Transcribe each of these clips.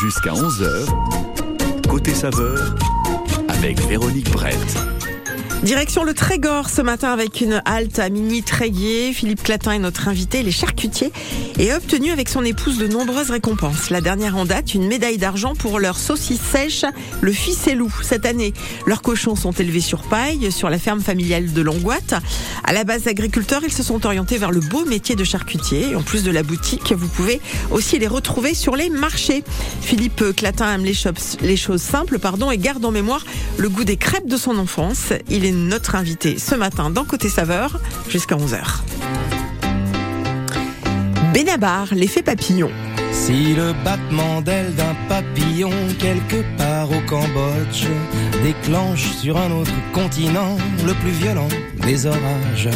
Jusqu'à 11h, côté saveur, avec Véronique Brett. Direction le Trégor ce matin avec une halte à Mini Tréguier. Philippe Clatin est notre invité, les charcutiers, et a obtenu avec son épouse de nombreuses récompenses. La dernière en date, une médaille d'argent pour leur saucisse sèche, le ficellou. Cette année, leurs cochons sont élevés sur paille, sur la ferme familiale de Longuat. À la base agriculteurs, ils se sont orientés vers le beau métier de charcutier. En plus de la boutique, vous pouvez aussi les retrouver sur les marchés. Philippe Clatin aime les, les choses simples pardon, et garde en mémoire le goût des crêpes de son enfance. Il est notre invité ce matin dans Côté Saveur jusqu'à 11h. Benabar, l'effet papillon. Si le battement d'aile d'un papillon quelque part au Cambodge déclenche sur un autre continent le plus violent des orages,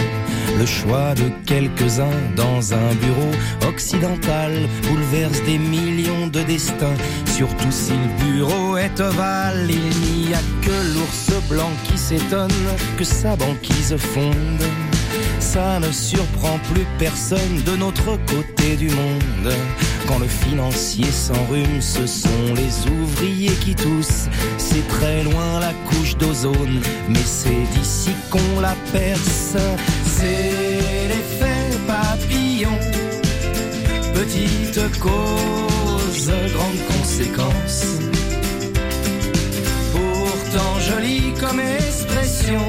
le choix de quelques-uns dans un bureau occidental bouleverse des millions de destins, surtout si le bureau est ovale, il n'y a que l'ours blanc qui s'étonne que sa banquise fonde ça ne surprend plus personne de notre côté du monde. Quand le financier s'enrhume, ce sont les ouvriers qui toussent. C'est très loin la couche d'ozone, mais c'est d'ici qu'on la perce. C'est l'effet papillon. Petite cause, grande conséquence. Pourtant jolie comme expression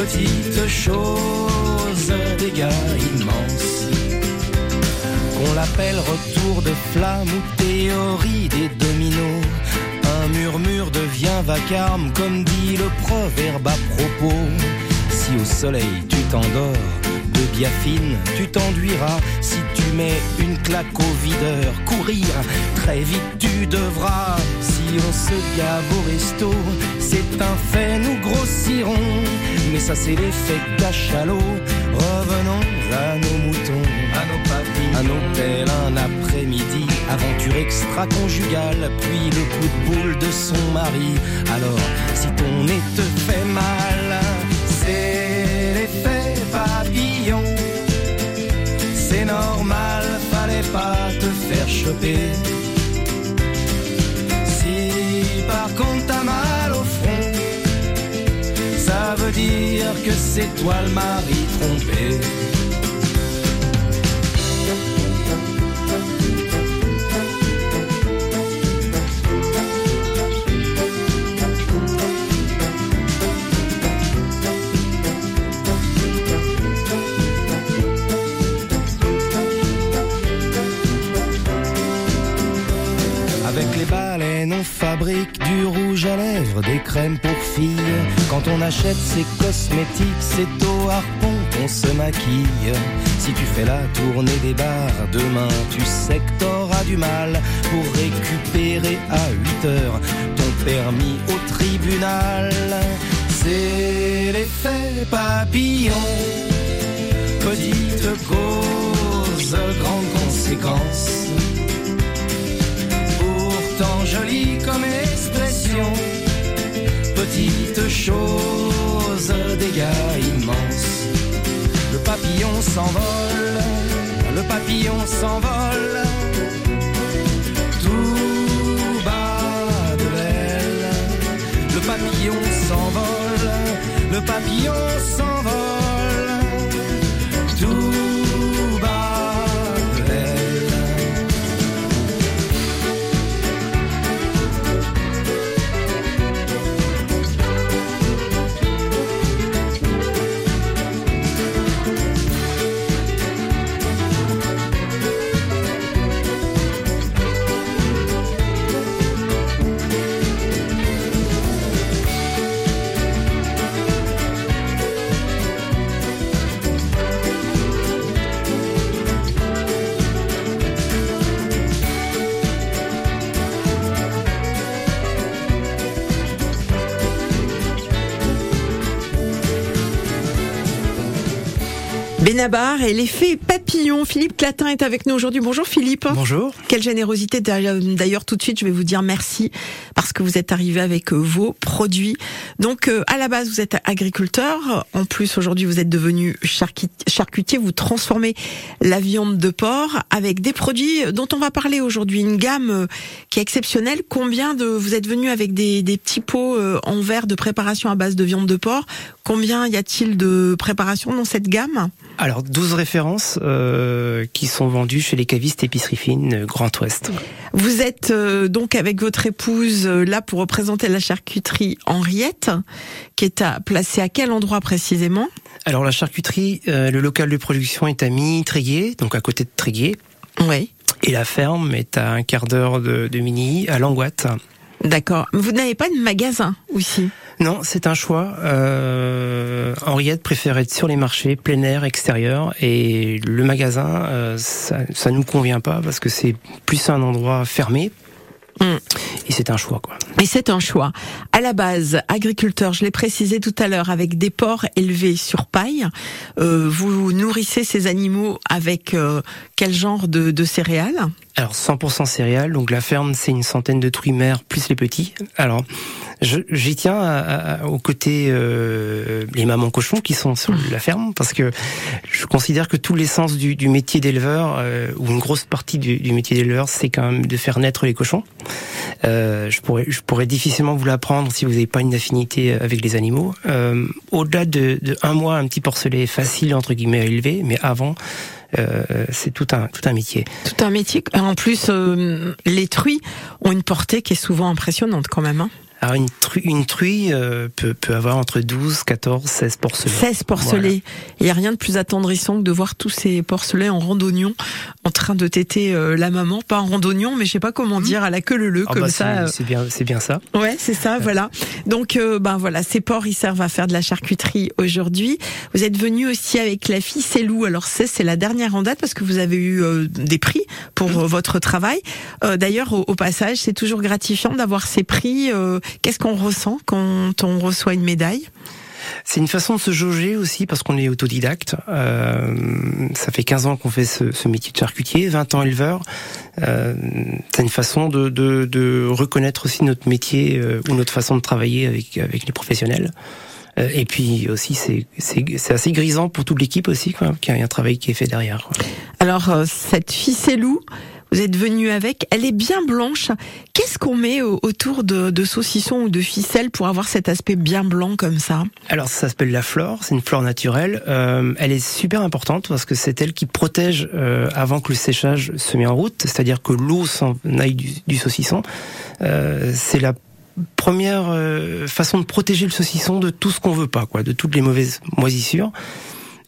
petite chose, dégâts immenses. Qu'on l'appelle retour de flamme ou théorie des dominos. Un murmure devient vacarme, comme dit le proverbe à propos. Si au soleil tu t'endors, de biafine tu t'enduiras. Si tu mets une claque au videur, courir, très vite tu devras. Si on se gave au resto, c'est un fait, nous grossirons. Mais ça c'est l'effet cachalot. Revenons à nos moutons, à nos papilles, à nos pelles un après-midi. Aventure extra-conjugale, puis le coup de boule de son mari. Alors, si ton nez te fait mal, Si par contre t'as mal au front, ça veut dire que c'est toi le mari trompé. On fabrique du rouge à lèvres, des crèmes pour filles. Quand on achète ses cosmétiques, c'est au harpon qu'on se maquille. Si tu fais la tournée des bars, demain tu sais que t'auras du mal pour récupérer à 8 heures ton permis au tribunal. C'est l'effet papillon, petite cause, grande conséquence pourtant jolie comme expression. Petite chose, dégâts immenses. Le papillon s'envole, le papillon s'envole. Tout bas de l'aile. Le papillon s'envole, le papillon s'envole. Benabar et l'effet papillon. Philippe Clatin est avec nous aujourd'hui. Bonjour Philippe. Bonjour. Quelle générosité. D'ailleurs, tout de suite, je vais vous dire merci parce que vous êtes arrivé avec euh, vos produits. Donc, euh, à la base, vous êtes agriculteur. En plus, aujourd'hui, vous êtes devenu charcutier. Vous transformez la viande de porc avec des produits dont on va parler aujourd'hui. Une gamme euh, qui est exceptionnelle. Combien de, vous êtes venu avec des, des petits pots en verre de préparation à base de viande de porc? Combien y a-t-il de préparations dans cette gamme Alors, 12 références euh, qui sont vendues chez les cavistes épicerie fine euh, Grand Ouest. Vous êtes euh, donc avec votre épouse là pour représenter la charcuterie Henriette, qui est à, placée à quel endroit précisément Alors, la charcuterie, le local de production est à Mini-Tréguier, donc à côté de Tréguier. Oui. Et la ferme est à un quart d'heure de, de Mini, à Langoite. D'accord. Vous n'avez pas de magasin aussi? Non, c'est un choix. Euh, Henriette préfère être sur les marchés, plein air, extérieur, et le magasin, euh, ça, ça nous convient pas parce que c'est plus un endroit fermé. Mm. Et c'est un choix, quoi. Et c'est un choix. À la base, agriculteur, je l'ai précisé tout à l'heure, avec des porcs élevés sur paille. Euh, vous nourrissez ces animaux avec euh, quel genre de, de céréales? Alors 100% céréales. Donc la ferme, c'est une centaine de truies mères plus les petits. Alors j'y tiens à, à, aux côtés euh, les mamans cochons qui sont sur la ferme parce que je considère que tout l'essence du, du métier d'éleveur euh, ou une grosse partie du, du métier d'éleveur, c'est quand même de faire naître les cochons. Euh, je pourrais, je pourrais difficilement vous l'apprendre si vous n'avez pas une affinité avec les animaux. Euh, Au-delà de, de, un mois, un petit porcelet facile entre guillemets à élever, mais avant. Euh, c'est tout un tout un métier. Tout un métier. En plus, euh, les truies ont une portée qui est souvent impressionnante quand même. Hein alors une, tru une truie euh, peut, peut, avoir entre 12, 14, 16 porcelets. 16 porcelets. Il n'y a rien de plus attendrissant que de voir tous ces porcelets en randonnion en train de téter euh, la maman. Pas en randonnion, mais je sais pas comment mmh. dire, à la queue le le oh comme bah ça. C'est bien, c'est bien ça. Ouais, c'est ça, voilà. Donc, euh, ben voilà, ces porcs, ils servent à faire de la charcuterie aujourd'hui. Vous êtes venu aussi avec la fille Célou. Alors c'est, c'est la dernière en date parce que vous avez eu euh, des prix pour mmh. votre travail. D'ailleurs, au, au, passage, c'est toujours gratifiant d'avoir ces prix Qu'est-ce qu'on ressent quand on reçoit une médaille? C'est une façon de se jauger aussi parce qu'on est autodidacte. Euh, ça fait 15 ans qu'on fait ce, ce, métier de charcutier, 20 ans éleveur. Euh, c'est une façon de, de, de, reconnaître aussi notre métier euh, ou notre façon de travailler avec, avec les professionnels. Euh, et puis aussi, c'est assez grisant pour toute l'équipe aussi, qu'il y a un travail qui est fait derrière. Quoi. Alors, euh, cette ficellou, vous êtes venu avec. Elle est bien blanche. Qu'est-ce qu'on met autour de, saucissons ou de ficelles pour avoir cet aspect bien blanc comme ça Alors ça s'appelle la flore, c'est une flore naturelle. Euh, elle est super importante parce que c'est elle qui protège euh, avant que le séchage se met en route, c'est-à-dire que l'eau s'en aille du, saucisson. Euh, c'est la première façon de protéger le saucisson de tout ce qu'on veut pas, quoi, de toutes les mauvaises moisissures.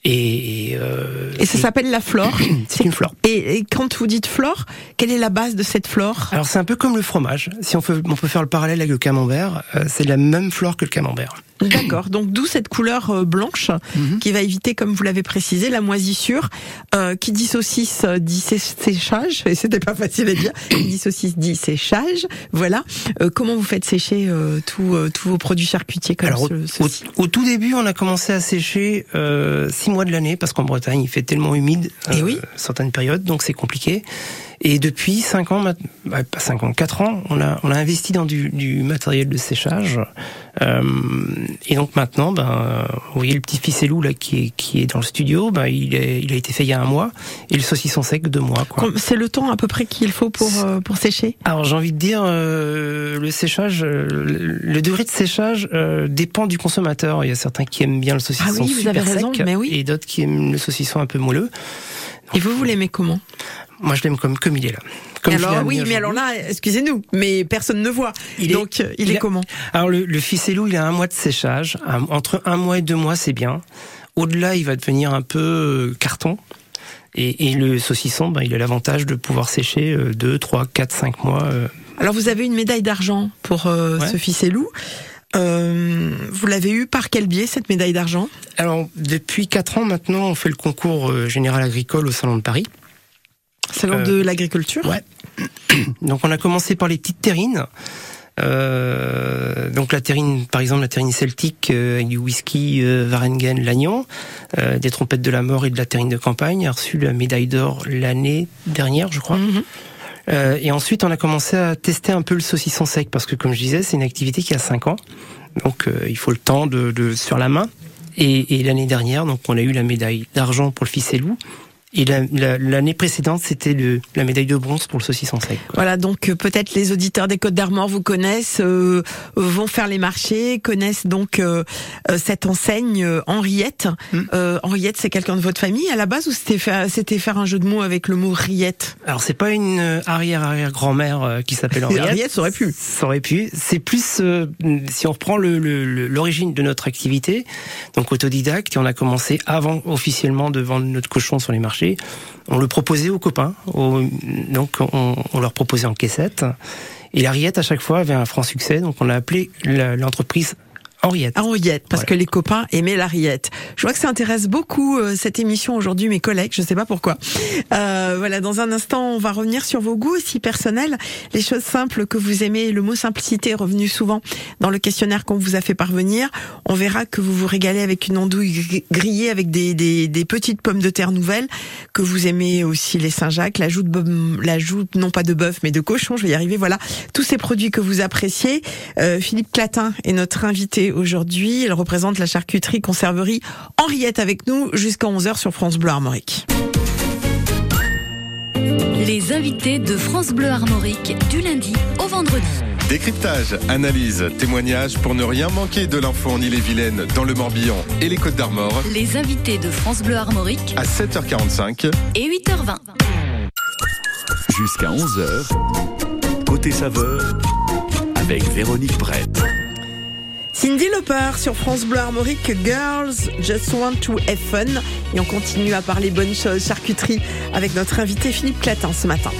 Et, euh, et ça s'appelle la flore. c'est une flore. Et, et, quand vous dites flore, quelle est la base de cette flore? Alors c'est un peu comme le fromage. Si on peut, on peut faire le parallèle avec le camembert, euh, c'est la même flore que le camembert. D'accord. Donc d'où cette couleur euh, blanche mm -hmm. qui va éviter, comme vous l'avez précisé, la moisissure. Euh, qui dit saucisse euh, dit séchage. Et c'était pas facile à dire. Qui dit saucisse dit séchage. Voilà. Euh, comment vous faites sécher euh, tous tous vos produits charcutiers comme Alors, ce, au, au, tout début, on a commencé à sécher six mois de l'année parce qu'en Bretagne, il fait tellement humide Et oui. certaines périodes, donc c'est compliqué. Et depuis 5 ans, bah, pas 5 ans, 4 ans, on a, on a investi dans du, du matériel de séchage. Euh, et donc maintenant, ben, vous voyez le petit ficellou là qui est, qui est dans le studio, ben, il, est, il a été fait il y a un mois, et le saucisson sec deux mois. C'est le temps à peu près qu'il faut pour, euh, pour sécher? Alors j'ai envie de dire, euh, le séchage, euh, le degré de séchage euh, dépend du consommateur. Il y a certains qui aiment bien le saucisson ah oui, vous avez raison, sec, mais oui. et d'autres qui aiment le saucisson un peu moelleux. Et vous, vous l'aimez comment? Moi, je l'aime comme, comme il est là. Comme alors oui, mais alors là, excusez-nous, mais personne ne voit. Il Donc est, il, il est a, comment Alors le, le ficellou, il a un mois de séchage. Entre un mois et deux mois, c'est bien. Au-delà, il va devenir un peu euh, carton. Et, et le saucisson, ben, il a l'avantage de pouvoir sécher 2, 3, 4, 5 mois. Euh. Alors vous avez une médaille d'argent pour euh, Ouais. ce ficellou. Euh, vous l'avez eu par quel biais cette médaille d'argent? Alors depuis 4 ans maintenant, on fait le concours général agricole au Salon de Paris. Salon Euh, de l'agriculture Ouais. Donc on a commencé par les petites terrines. Euh, donc la terrine, par exemple, la terrine celtique euh, avec du whisky euh, Varengen Lagnon, euh, des trompettes de la mort et de la terrine de campagne, a reçu la médaille d'or l'année dernière, je crois. Mhm. Euh, et ensuite, on a commencé à tester un peu le saucisson sec parce que, comme je disais, c'est une activité qui a 5 ans, donc il faut le temps de, de sur la main. Et, et l'année dernière, donc on a eu la médaille d'argent pour le ficellou. Et la- la- l'année précédente, c'était le- la médaille de bronze pour le saucisson sec. quoi. Voilà, donc euh, peut-être les auditeurs des Côtes d'Armor vous connaissent, euh, vont faire les marchés, connaissent donc euh, euh, cette enseigne euh, Henriette. Euh, Henriette, c'est quelqu'un de votre famille à la base ou c'était faire, c'était faire un jeu de mots avec le mot Riette? Alors c'est pas une euh, arrière arrière grand-mère euh, qui s'appelle Henriette. Henriette, ça aurait pu. Ça aurait pu. C'est plus euh, si on reprend le- le- le- l'origine de notre activité, donc autodidacte, et on a commencé avant officiellement de vendre notre cochon sur les marchés. On le proposait aux copains, donc on, leur proposait en caissette. Et la rillette à chaque fois avait un franc succès, donc on l'a appelé l'entreprise Henriette. Henriette, parce Ouais. que les copains aimaient la rillette. Je vois que ça intéresse beaucoup euh, cette émission aujourd'hui, mes collègues, je sais pas pourquoi. Euh, voilà, dans un instant, on va revenir sur vos goûts aussi personnels, les choses simples que vous aimez. Le mot simplicité est revenu souvent dans le questionnaire qu'on vous a fait parvenir. On verra que vous vous régalez avec une andouille gri- grillée avec des, des, des petites pommes de terre nouvelles, que vous aimez aussi les Saint-Jacques, l'ajout de bœuf- l'ajout non pas de bœuf mais de cochon. Je vais y arriver. Voilà, tous ces produits que vous appréciez. Euh, Philippe Clatin est notre invité aujourd'hui. Il représente la charcuterie conserverie Henriette avec nous jusqu'à 11h sur France Bleu Armorique. Les invités de France Bleu Armorique du lundi au vendredi. Décryptage, analyse, témoignage pour ne rien manquer de l'info en Ille-et-Vilaine, dans le Morbihan et les Côtes d'Armor Les invités de France Bleu Armorique à 7h45 et 8h20. Jusqu'à 11h, côté saveur, avec Véronique Brett. Cindy Lauper sur France Bleu Armorique, Girls Just Want to Have Fun. Et on continue à parler bonnes choses, charcuterie, avec notre invité Philippe Clatin ce matin.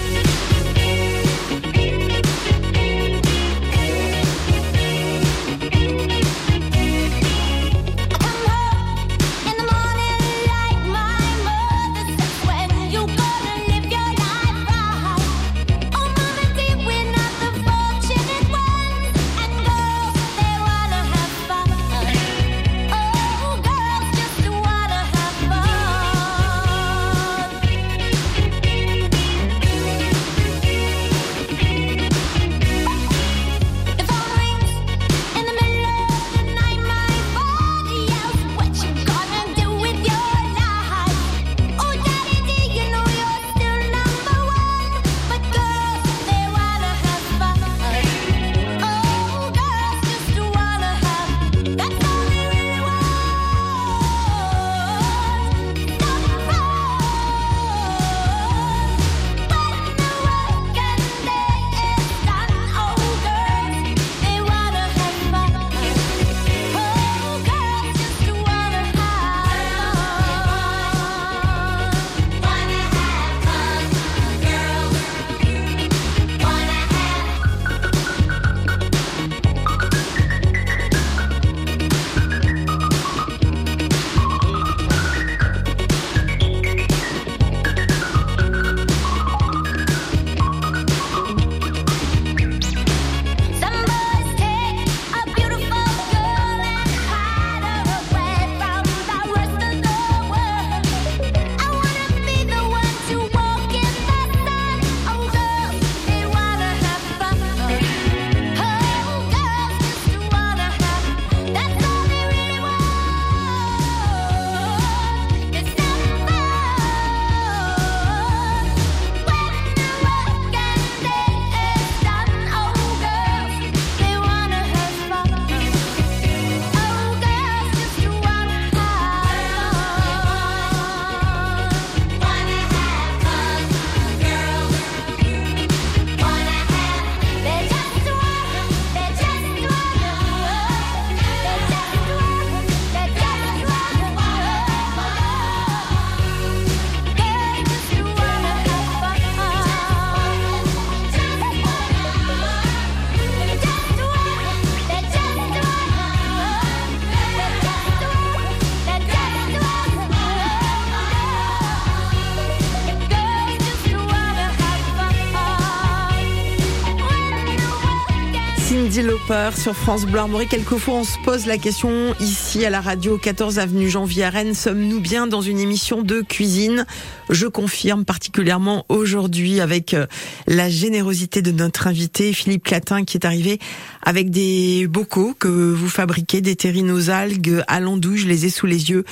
sur France Bleu Armorique. Quelquefois, on se pose la question ici à la radio 14 avenue Janvier à Rennes. Sommes-nous bien dans une émission de cuisine? Je confirme particulièrement aujourd'hui avec euh, la générosité de notre invité Philippe Clatin qui est arrivé avec des bocaux que vous fabriquez, des terrines aux algues à l'andouille. Je les ai sous les yeux.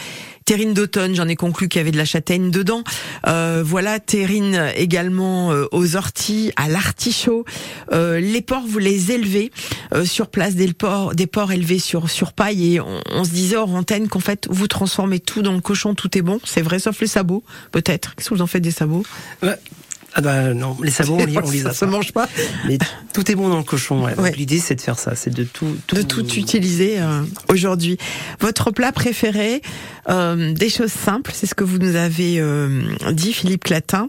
Terrine d'automne, j'en ai conclu qu'il y avait de la châtaigne dedans. Euh, voilà, terrine également euh, aux orties, à l'artichaut. Euh, les porcs, vous les élevez euh, sur place, des porcs, des porcs élevés sur sur paille. Et on, on se disait hors antenne qu'en fait, vous transformez tout dans le cochon, tout est bon. C'est vrai, sauf les sabots, peut-être. Qu'est-ce que vous en faites des sabots? Ah bah non, les sabots on les, on les Ça a se pas. mange pas. Mais tout est bon dans le cochon. ouais. Ouais. L'idée c'est de faire ça, c'est de tout, de tout utiliser euh, aujourd'hui. Votre plat préféré, euh, des choses simples, c'est ce que vous nous avez euh, dit, Philippe Clatin.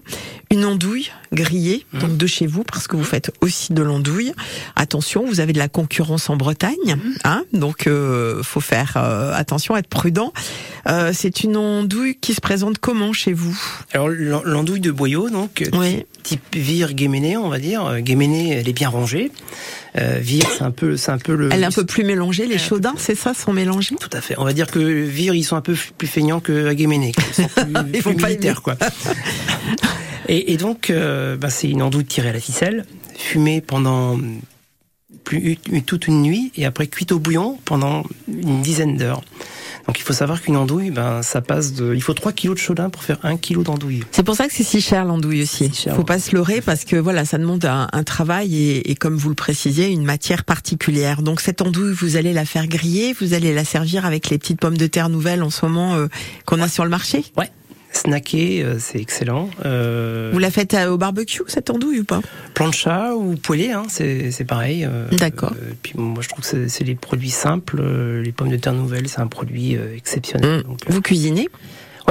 Une andouille grillée, donc de chez vous, parce que vous faites aussi de l'andouille. Attention, vous avez de la concurrence en Bretagne, hein, donc euh, faut faire euh, attention, être prudent. Euh, c'est une andouille qui se présente comment chez vous? Alors l'an- l'andouille de boyau, donc Oui. type vire guéméné, on va dire. Euh, Guéméné, elle est bien rangée. Euh, vire, c'est un peu, c'est un peu le. Elle est un peu plus mélangée, les peu chaudins, c'est ça, sont mélangés? Tout à fait. On va dire que vire, ils sont un peu plus feignants que Guéméné. Ils sont plus, Ils plus vont pas militaires, quoi. Et, et donc, euh, bah, c'est une andouille tirée à la ficelle, fumée pendant plus, toute une nuit et après cuite au bouillon pendant une dizaine d'heures. Donc il faut savoir qu'une andouille, ben ça passe de, il faut 3 kilos de chaudin pour faire 1 kilo d'andouille. C'est pour ça que c'est si cher l'andouille aussi. Si cher, Faut ouais. pas se leurrer parce que voilà, ça demande un, un travail et, et comme vous le précisiez, une matière particulière. Donc cette andouille, vous allez la faire griller, vous allez la servir avec les petites pommes de terre nouvelles en ce moment euh, qu'on a sur le marché? Snacker, euh, c'est excellent. Euh, Vous la faites euh, au barbecue cette andouille ou pas? Plancha ou poêlé, hein, c'est c'est pareil. D'accord. puis moi je trouve que c'est- des produits simples. les pommes de terre nouvelles, c'est un produit exceptionnel. Mm. Donc, euh, Vous cuisinez?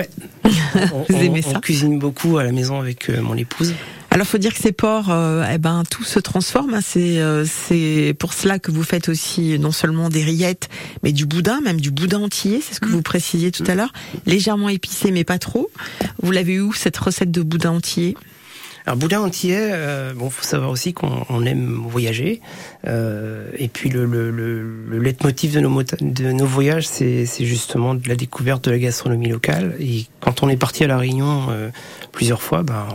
On, vous on- aimez on ça? cuisine beaucoup à la maison avec mon épouse. Alors faut dire que ces porcs, euh, eh ben tout se transforme. hein. C'est euh, c'est pour cela que vous faites aussi non seulement des rillettes, mais du boudin, même du boudin entier. C'est ce que vous précisiez tout à l'heure, légèrement épicé mais pas trop. Vous l'avez eu où cette recette de boudin entier? Alors boudin entier, euh, bon, faut savoir aussi qu'on on aime voyager, euh, et puis le, le, le, le leitmotiv de nos, de nos voyages, c'est justement de la découverte de la gastronomie locale. Et quand on est parti à la Réunion euh, plusieurs fois, ben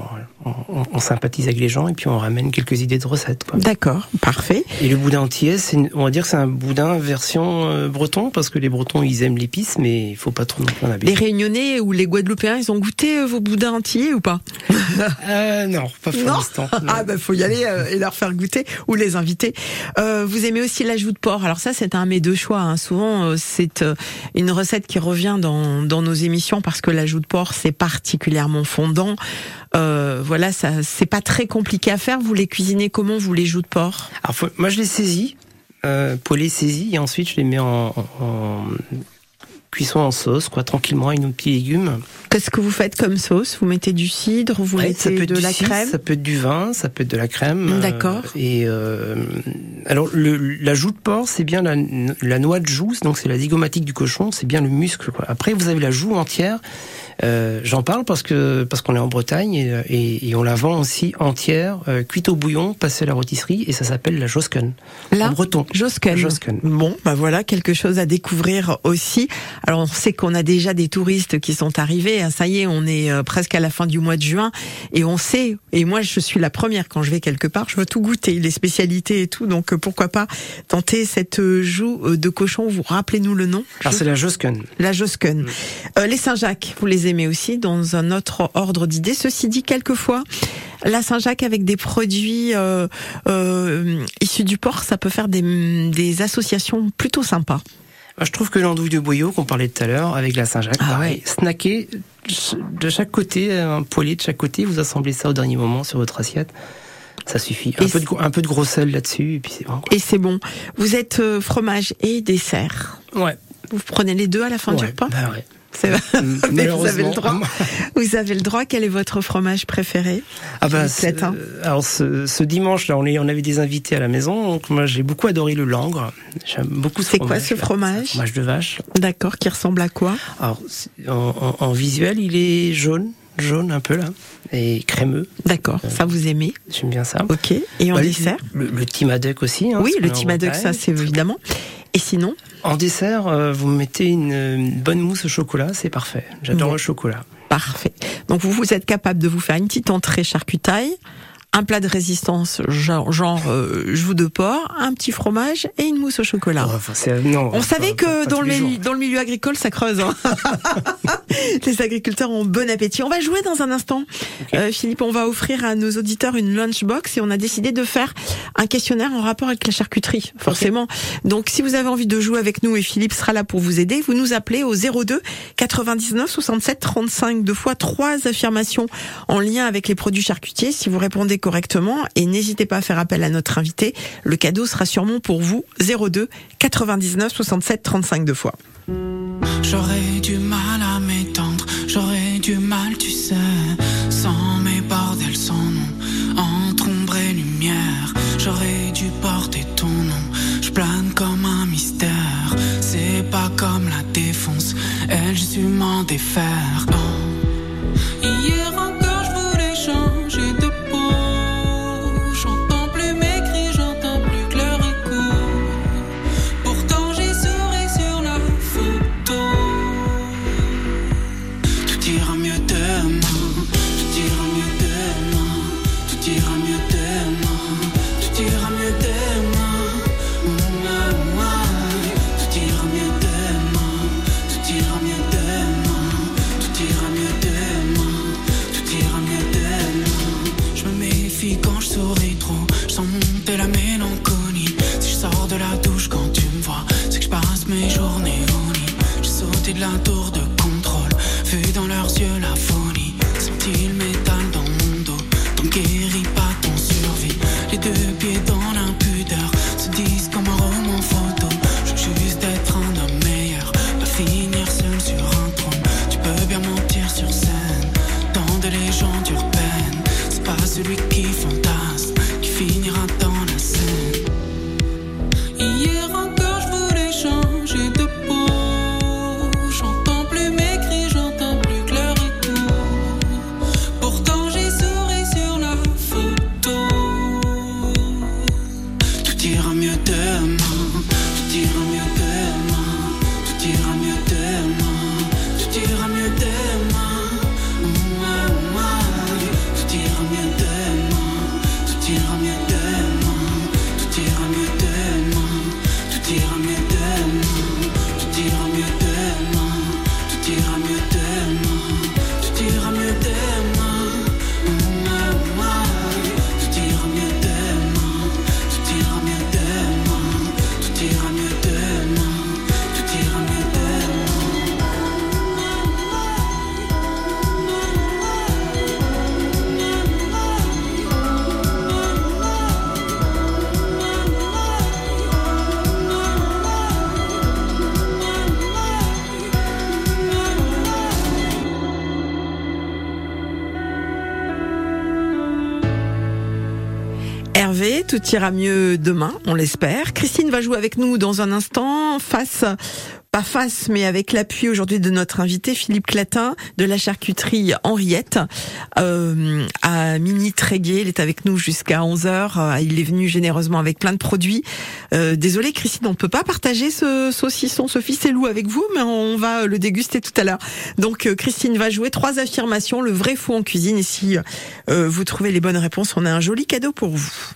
on, on- on sympathise avec les gens et puis on ramène quelques idées de recettes. D'accord, parfait. Et le boudin entier, on va dire que c'est un boudin version euh, breton parce que les Bretons ils aiment l'épice, mais il faut pas trop non plus en Les abuser. Réunionnais ou les Guadeloupéens, ils ont goûté vos boudins entiers ou pas? Euh, non, pas pour l'instant. Ah bah faut y aller euh, et leur faire goûter ou les inviter. Euh, vous aimez aussi l'ajout de porc. Alors ça c'est un mes deux choix. hein. Souvent euh, c'est euh, une recette qui revient dans, dans nos émissions parce que l'ajout de porc c'est particulièrement fondant. Euh, voilà, ça c'est pas très compliqué à faire. Vous les cuisinez comment vous les joues de porc? Alors, faut- moi, je les saisis, euh, poêlés saisis, et ensuite je les mets en, en- en cuisson en sauce, quoi, tranquillement, avec nos petits légumes. Qu'est-ce que vous faites comme sauce? Vous mettez du cidre, vous Ouais, mettez de du la cidre, crème? ça peut être du vin, ça peut être de la crème. euh, D'accord. et euh, alors, le, la joue de porc, c'est bien la, la noix de joue, donc c'est la zygomatique du cochon, c'est bien le muscle. Quoi. Après, vous avez la joue entière. Euh, J'en parle parce que parce qu'on est en Bretagne et, et, et on la vend aussi entière, euh, cuite au bouillon, passée à la rôtisserie, et ça s'appelle la josken. Là en breton. Josken. Josken. Bon, bah voilà, quelque chose à découvrir aussi. Alors, on sait qu'on a déjà des touristes qui sont arrivés. hein, Ça y est, on est euh, presque à la fin du mois de juin. Et on sait, et moi, je suis la première quand je vais quelque part, je veux tout goûter, les spécialités et tout. Donc, euh, pourquoi pas tenter cette euh, joue euh, de cochon. Vous rappelez-nous le nom Alors c'est la josken. La Josken. Euh, les Saint-Jacques, vous les aimez aussi dans un autre ordre d'idées. Ceci dit, quelquefois, la Saint-Jacques avec des produits euh, euh, issus du porc, ça peut faire des, des associations plutôt sympas. Je trouve que l'andouille de boyau qu'on parlait tout à l'heure avec la Saint-Jacques, Ah pareil, snacker de chaque côté, un poêlé de chaque côté, vous assemblez ça au dernier moment sur votre assiette. Ça suffit. Un, Et peu de, gros- un peu de gros sel là-dessus, et puis c'est bon. Et c'est bon. Vous êtes euh, fromage et dessert. Ouais. Vous prenez les deux à la fin du repas? Bah ouais. Mais vous avez le droit. Vous avez le droit. Quel est votre fromage préféré? Ah bah, Philippe Clatin. ce- alors ce, ce dimanche là, on, est, on avait des invités à la maison, donc moi j'ai beaucoup adoré le langre. J'aime beaucoup ce C'est quoi fromage. ce fromage? Fromage de vache. D'accord, qui ressemble à quoi? Alors en, en- en visuel, il est jaune, jaune un peu là, et crémeux. D'accord, ça vous aimez? J'aime bien ça. Ok. Et en Bah, dessert? Le, le aussi. hein, Oui, le en Timaduck, ça c'est évidemment. Et sinon En dessert, euh, vous mettez une, une bonne mousse au chocolat, c'est parfait. J'adore le chocolat. Parfait. Donc vous, vous êtes capable de vous faire une petite entrée charcutaille, un plat de résistance genre, genre euh, joues de porc, un petit fromage et une mousse au chocolat. Enfin, c'est- non, On savait pas- que pas dans le, dans le milieu agricole, ça creuse. hein. Les agriculteurs ont bon appétit. On va jouer dans un instant. Euh, Philippe, on va offrir à nos auditeurs une lunchbox et on a décidé de faire un questionnaire en rapport avec la charcuterie, forcément. Donc, si vous avez envie de jouer avec nous et Philippe sera là pour vous aider, vous nous appelez au 02 99 67 35 deux fois trois affirmations en lien avec les produits charcutiers. Si vous répondez correctement et n'hésitez pas à faire appel à notre invité, le cadeau sera sûrement pour vous 02 99 67 35 deux fois. J'aurais du mal à m'étendre, j'aurais du mal, tu sais, sans mes bordels, sans nom, entre ombre et lumière. J'aurais dû porter ton nom, je plane comme un mystère. C'est pas comme la défonce, elle, je m'en défaire. Tout ira mieux demain, on l'espère. Christine va jouer avec nous dans un instant, face, pas face, mais avec l'appui aujourd'hui de notre invité Philippe Clatin de la charcuterie Henriette euh, à Mini Tréguier. Il est avec nous jusqu'à 11h. Il est venu généreusement avec plein de produits. Euh, désolé Christine, on ne peut pas partager ce saucisson, ce ficellou avec vous, mais on va le déguster tout à l'heure. Donc euh, Christine va jouer trois affirmations, le vrai fou en cuisine. Et si euh, vous trouvez les bonnes réponses, on a un joli cadeau pour vous.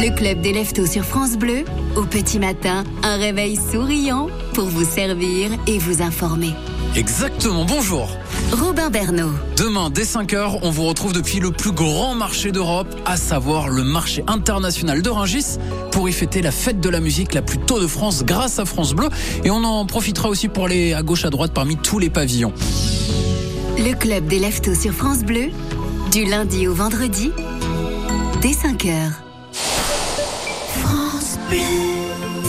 Le club des leftos sur France Bleu, au petit matin, un réveil souriant pour vous servir et vous informer. Exactement, bonjour. Robin Bernot. Demain, dès 5h, on vous retrouve depuis le plus grand marché d'Europe, à savoir le marché international de Rungis, pour y fêter la fête de la musique la plus tôt de France grâce à France Bleu. Et on en profitera aussi pour aller à gauche à droite parmi tous les pavillons. Le club des leftos sur France Bleu, du lundi au vendredi, dès 5 heures.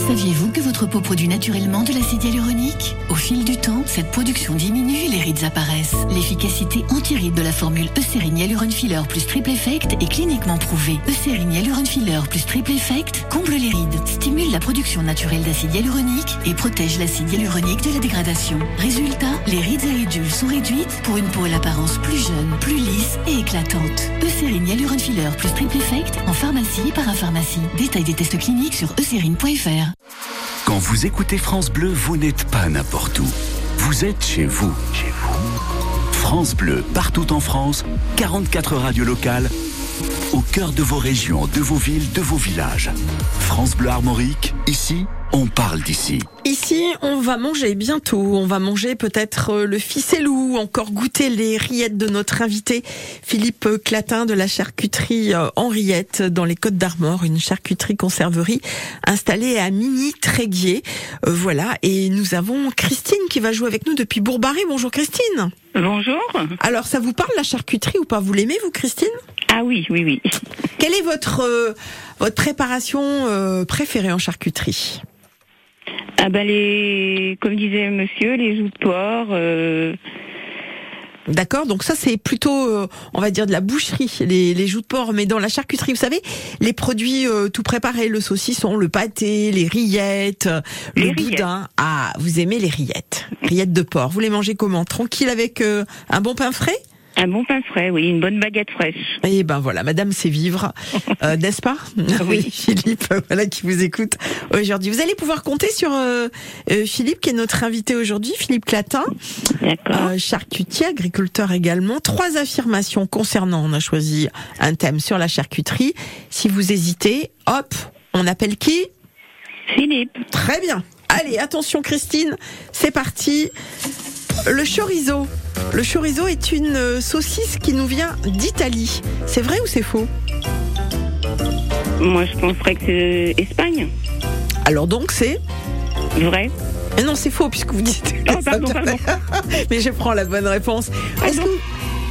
Saviez-vous que votre peau produit naturellement de l'acide hyaluronique? Au fil du temps, cette production diminue et les rides apparaissent. L'efficacité anti-rides de la formule Eucérine Hyaluron Filler plus Triple Effect est cliniquement prouvée. Eucérine Hyaluron Filler plus Triple Effect comble les rides, stimule la production naturelle d'acide hyaluronique et protège l'acide hyaluronique de la dégradation. Résultat, les rides et ridules sont réduites pour une peau à l'apparence plus jeune, plus lisse et éclatante. Eucérine Hyaluron Filler plus Triple Effect en pharmacie et parapharmacie. Détail des tests cliniques sur eucérine.fr. Quand vous écoutez France Bleu, vous n'êtes pas n'importe où. Vous êtes chez vous. Chez vous. France Bleu, partout en France, 44 radios locales, au cœur de vos régions, de vos villes, de vos villages. France Bleu Armorique, ici, on parle d'ici. Ici, on va manger bientôt. On va manger peut-être euh, le ficellou, encore goûter les rillettes de notre invité Philippe Clatin de la charcuterie euh, Henriette dans les Côtes d'Armor, une charcuterie conserverie installée à Mini-Tréguier. Euh, voilà, et nous avons Christine qui va jouer avec nous depuis Bourbaré. Bonjour Christine. Bonjour. Alors, ça vous parle la charcuterie ou pas? Vous l'aimez vous Christine? Ah oui, oui, oui. Quelle est votre euh, votre préparation euh, préférée en charcuterie? Ah bah les, comme disait monsieur, les joues de porc. euh, D'accord, donc ça c'est plutôt, euh, on va dire, de la boucherie, les, les joues de porc, mais dans la charcuterie, vous savez, les produits euh, tout préparés, le saucisson, le pâté, les rillettes, le rillettes. boudin. Ah, vous aimez les rillettes, rillettes de porc. Vous les mangez comment? Tranquille avec euh, un bon pain frais? Un bon pain frais, oui, une bonne baguette fraîche. Eh ben voilà, Madame sait vivre, euh, n'est-ce pas? Oui, Philippe, euh, voilà qui vous écoute aujourd'hui. Vous allez pouvoir compter sur euh, Philippe, qui est notre invité aujourd'hui, Philippe Clatin, euh, charcutier, agriculteur également. Trois affirmations concernant, on a choisi un thème sur la charcuterie. Si vous hésitez, hop, on appelle qui? Philippe. Très bien. Allez, attention Christine, c'est parti. Le chorizo. Le chorizo est une euh, saucisse qui nous vient d'Italie. C'est vrai ou c'est faux? Moi, je penserais que c'est Espagne. Alors donc c'est? Vrai. Eh non, c'est faux puisque vous dites. Oh, pardon, pardon. Mais je prends la bonne réponse. Est-ce que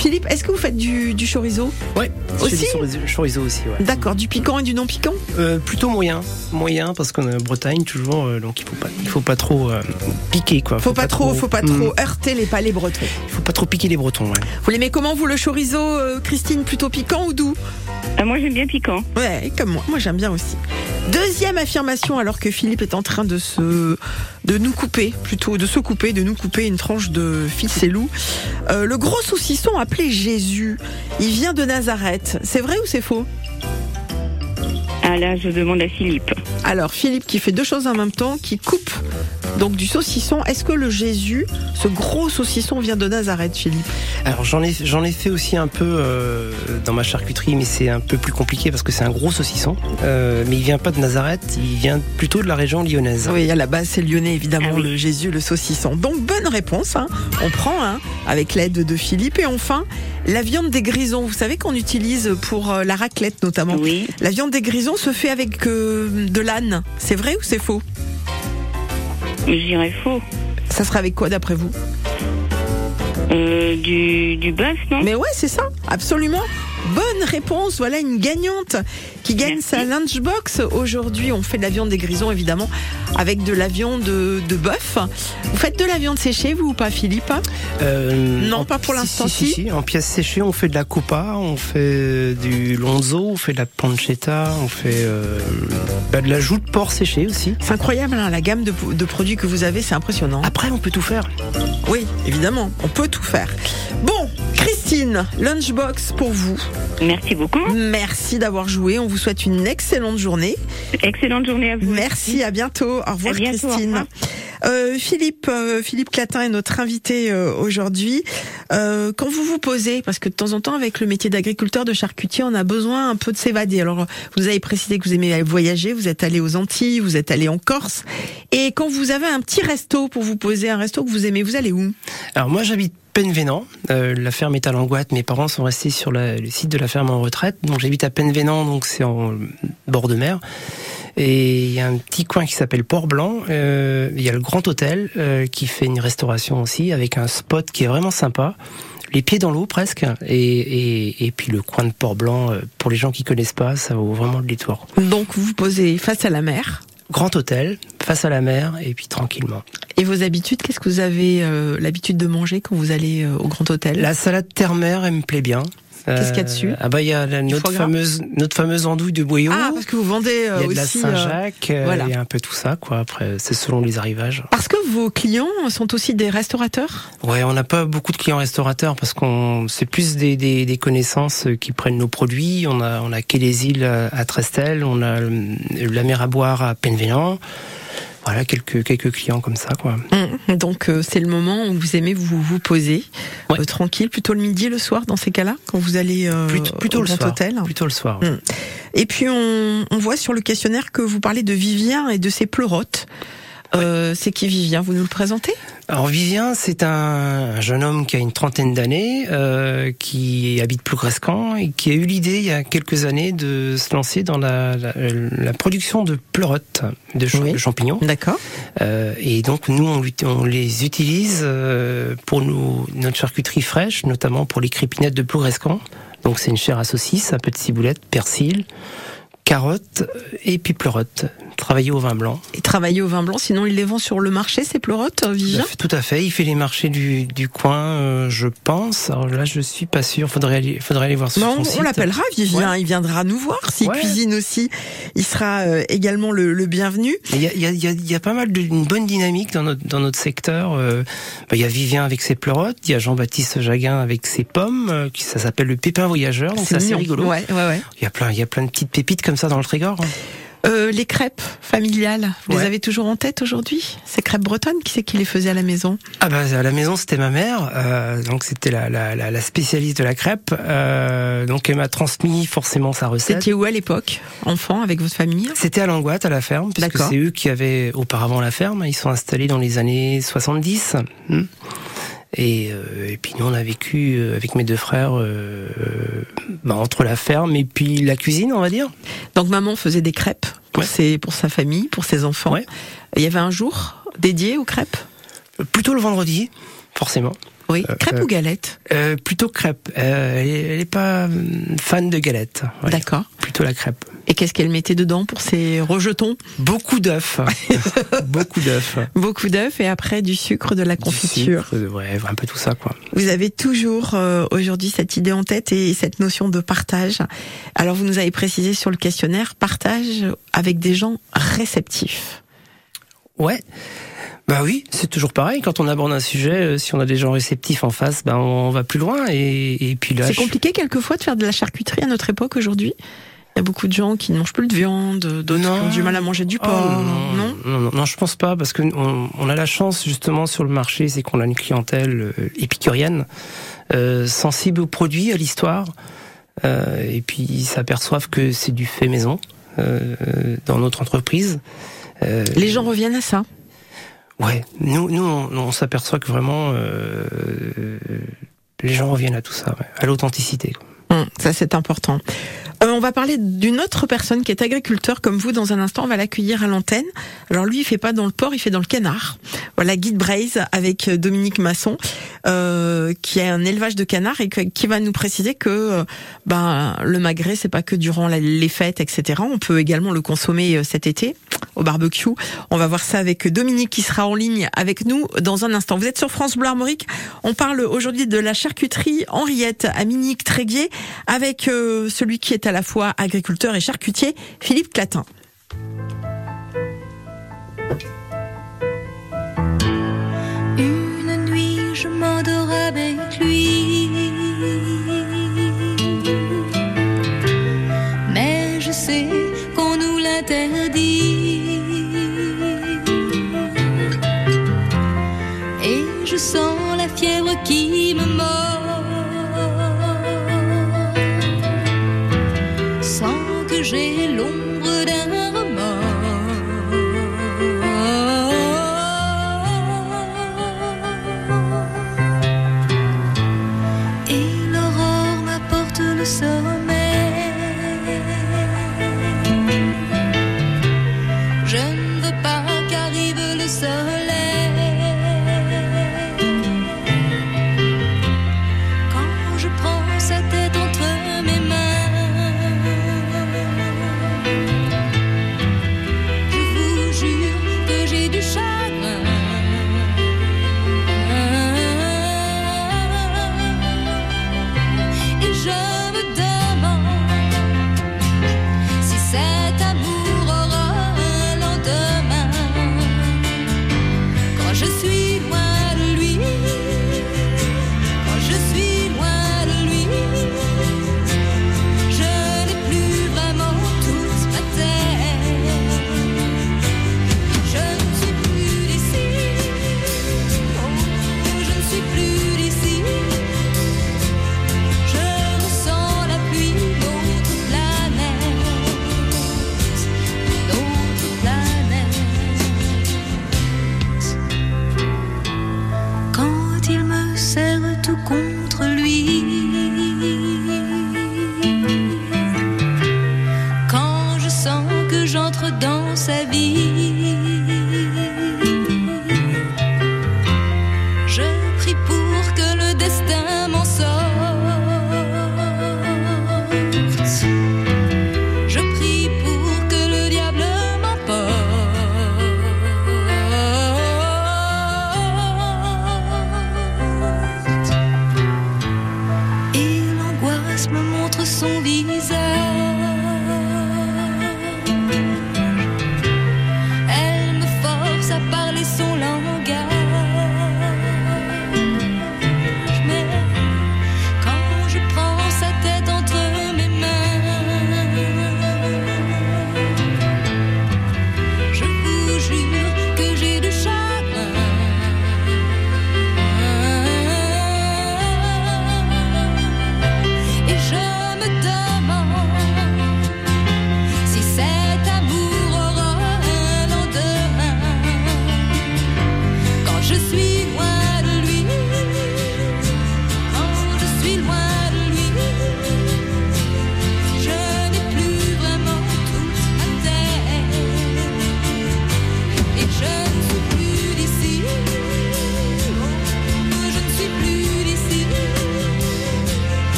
Philippe, est-ce que vous faites du, du chorizo Ouais, Aussi du chorizo, aussi, ouais. D'accord, du piquant et du non piquant Euh, plutôt moyen, moyen parce qu'on est en Bretagne toujours, euh, donc il faut pas, il faut pas trop euh, piquer quoi. Faut, pas, trop, faut pas trop Hmm, heurter les palais bretons. il faut pas trop piquer les Bretons. Ouais. Vous l'aimez comment vous le chorizo, Christine, plutôt piquant ou doux Ah, moi, j'aime bien piquant. Ouais, comme moi. Moi, j'aime bien aussi. Deuxième affirmation, alors que Philippe est en train de se, de nous couper, plutôt de se couper, de nous couper une tranche de ficellou. Euh, le gros saucisson appelé Jésus, il vient de Nazareth. C'est vrai ou c'est faux? Ah là, je demande à Philippe. Alors, Philippe qui fait deux choses en même temps, qui coupe donc du saucisson. Est-ce que le Jésus, ce gros saucisson, vient de Nazareth, Philippe? Alors j'en ai, j'en ai fait aussi un peu euh, dans ma charcuterie, mais c'est un peu plus compliqué parce que c'est un gros saucisson. Euh, mais il vient pas de Nazareth, il vient plutôt de la région lyonnaise. Oui, à la base, c'est lyonnais, évidemment, Ah oui. le Jésus, le saucisson. Donc, bonne réponse. hein. On prend, hein, avec l'aide de Philippe. Et enfin, la viande des grisons. Vous savez qu'on utilise pour euh, la raclette, notamment. Oui. La viande des grisons se fait avec euh, de l'âne. C'est vrai ou c'est faux? Je dirais faux. Ça sera avec quoi, d'après vous? Euh, du, du bœuf, non? Mais ouais, c'est ça, absolument. Bonne réponse, voilà une gagnante qui gagne Merci. sa lunchbox. Aujourd'hui, on fait de la viande des grisons, évidemment, avec de la viande de, de bœuf. Vous faites de la viande séchée, vous ou pas, Philippe? Euh, Non, en- pas pour si, l'instant, Si, si, si. En pièces séchées, on fait de la copa, on fait du lonzo, on fait de la pancetta, on fait euh, bah, de la joue de porc séchée aussi. C'est incroyable, hein, la gamme de, de produits que vous avez, c'est impressionnant. Après, on peut tout faire. Oui, évidemment, on peut tout faire. Bon, Christine, lunchbox pour vous. Merci beaucoup. Merci d'avoir joué. On vous souhaite une excellente journée. Excellente journée à vous. Merci, à bientôt. Au revoir, au Christine. revoir. Euh, Philippe, euh, Philippe Clatin est notre invité euh, aujourd'hui. Euh, quand vous vous posez, parce que de temps en temps, avec le métier d'agriculteur, de charcutier, on a besoin un peu de s'évader. Alors, vous avez précisé que vous aimez voyager, vous êtes allé aux Antilles, vous êtes allé en Corse. Et quand vous avez un petit resto pour vous poser, un resto que vous aimez, vous allez où? Alors moi, j'habite Penvénan. Euh, la ferme est à Langoite. Mes parents sont restés sur le site de la ferme en retraite. Donc j'habite à Penvénan, donc c'est en bord de mer. Et il y a un petit coin qui s'appelle Port-Blanc. Euh, il y a le Grand Hôtel euh, qui fait une restauration aussi avec un spot qui est vraiment sympa. Les pieds dans l'eau presque. Et, et, et puis le coin de Port-Blanc, euh, pour les gens qui connaissent pas, ça vaut vraiment le détour. Donc, vous vous posez face à la mer. Grand hôtel, face à la mer et puis tranquillement. Et vos habitudes, qu'est-ce que vous avez euh, l'habitude de manger quand vous allez euh, au Grand Hôtel? La salade terre-mer, elle me plaît bien. Qu'est-ce qu'il y a Euh, dessus Ah bah il y a la- notre fameuse notre fameuse andouille de boyau. Ah, parce que vous vendez euh, il y a de la euh, Saint-Jacques, euh, voilà. il y a un peu tout ça quoi. Après c'est selon les arrivages. Parce que vos clients sont aussi des restaurateurs? Ouais, on n'a pas beaucoup de clients restaurateurs parce qu'on c'est plus des, des, des connaissances qui prennent nos produits. On a on a quai les îles à Trestel, on a euh, la mer à boire à Penvélan. Voilà quelques quelques clients comme ça quoi. Hum, Donc euh, c'est le moment où vous aimez vous vous poser euh, tranquille, plutôt le midi, le soir dans ces cas-là, quand vous allez euh, Plutôt, plutôt au le soir. Hôtel. Plutôt le soir. Hum. Et puis on, on voit sur le questionnaire que vous parlez de Vivien et de ses pleurotes. Euh, c'est qui Vivien? Vous nous le présentez? Alors Vivien, c'est un, un jeune homme qui a une trentaine d'années, euh, qui habite Plougrescan et qui a eu l'idée il y a quelques années de se lancer dans la, la, la production de pleurotes, de, ch- Oui. de champignons. D'accord. Euh, et donc nous, on, on les utilise euh, pour nos, notre charcuterie fraîche, notamment pour les crépinettes de Plougrescan. Donc c'est une chair à saucisse, un peu de ciboulette, persil, carottes et puis pleurotes, travaillées au vin blanc. Et travailler au vin blanc, sinon il les vend sur le marché, ces pleurotes, euh, Vivien Tout à fait, il fait les marchés du, du coin, euh, je pense. Alors là, je suis pas sûr. Faudrait aller, faudrait aller voir sur Mais son on, site. on l'appellera Vivien, il viendra nous voir. S'il Ouais. cuisine aussi, il sera euh, également le, le bienvenu. Il y a, y, a, il y a- il y a pas mal de, une bonne dynamique dans notre, dans notre secteur. Euh, bah, il y a Vivien avec ses pleurotes, il y a Jean-Baptiste Jaguin avec ses pommes, qui ça s'appelle le pépin voyageur. Donc c'est assez rigolo. Ouais. Il y a plein, il y a plein de petites pépites comme ça dans le Trégor. hein. Euh, les crêpes familiales, vous les avez toujours en tête aujourd'hui Ces crêpes bretonnes, qui c'est qui les faisait à la maison? Ah bah à la maison c'était ma mère, euh, donc c'était la, la, spécialiste de la crêpe, euh, donc elle m'a transmis forcément sa recette. C'était où à l'époque Enfant, avec votre famille? C'était à Langoite, à la ferme, puisque D'accord. c'est eux qui avaient auparavant la ferme. Ils sont installés dans les années 70. hmm. Et, euh, et puis nous, on a vécu euh, avec mes deux frères euh, euh, bah, entre la ferme et puis la cuisine, on va dire. Donc maman faisait des crêpes pour, ses, pour sa famille, pour ses enfants. Il y avait un jour dédié aux crêpes? Plutôt le vendredi, forcément. Oui, crêpes euh, ou galettes euh, Plutôt crêpe. Euh, elle, est, elle est pas hum, fan de galettes. ouais. D'accord. Plutôt la crêpe. Et qu'est-ce qu'elle mettait dedans pour ses rejetons? Beaucoup d'œufs. Beaucoup d'œufs. Beaucoup d'œufs et après du sucre, de la confiture. Sucre, Ouais, un peu tout ça, quoi. Vous avez toujours euh, aujourd'hui cette idée en tête et cette notion de partage. Alors vous nous avez précisé sur le questionnaire partage avec des gens réceptifs. Ouais. Bah oui, c'est toujours pareil. Quand on aborde un sujet, euh, si on a des gens réceptifs en face, ben on va plus loin. Et, et puis là, C'est je- compliqué quelquefois de faire de la charcuterie à notre époque aujourd'hui. Il y a beaucoup de gens qui ne mangent plus de viande, d'autres qui ont du mal à manger du Oh, porc. non, non? Non, non, non, je pense pas parce que on, on a la chance justement sur le marché, c'est qu'on a une clientèle euh, épicurienne, euh, sensible aux produits, à l'histoire, euh, et puis ils s'aperçoivent que c'est du fait maison euh, dans notre entreprise. Euh, Les gens reviennent à ça. Ouais, nous, nous, on, s'aperçoit que vraiment euh, les gens reviennent à tout ça, à l'authenticité. Hum, ça c'est important. Euh, on va parler d'une autre personne qui est agriculteur comme vous dans un instant. On va l'accueillir à l'antenne. Alors lui, il fait pas dans le porc, il fait dans le canard. Voilà, Guide Braise avec euh, Dominique Masson, euh, qui a un élevage de canards et qui va nous préciser que euh, ben le magret, c'est pas que durant les fêtes, etc. On peut également le consommer euh, cet été au barbecue. On va voir ça avec Dominique qui sera en ligne avec nous dans un instant. Vous êtes sur France Bleu Armorique. On parle aujourd'hui de la charcuterie Henriette à Minique Tréguier avec celui qui est à la fois agriculteur et charcutier, Philippe Clatin.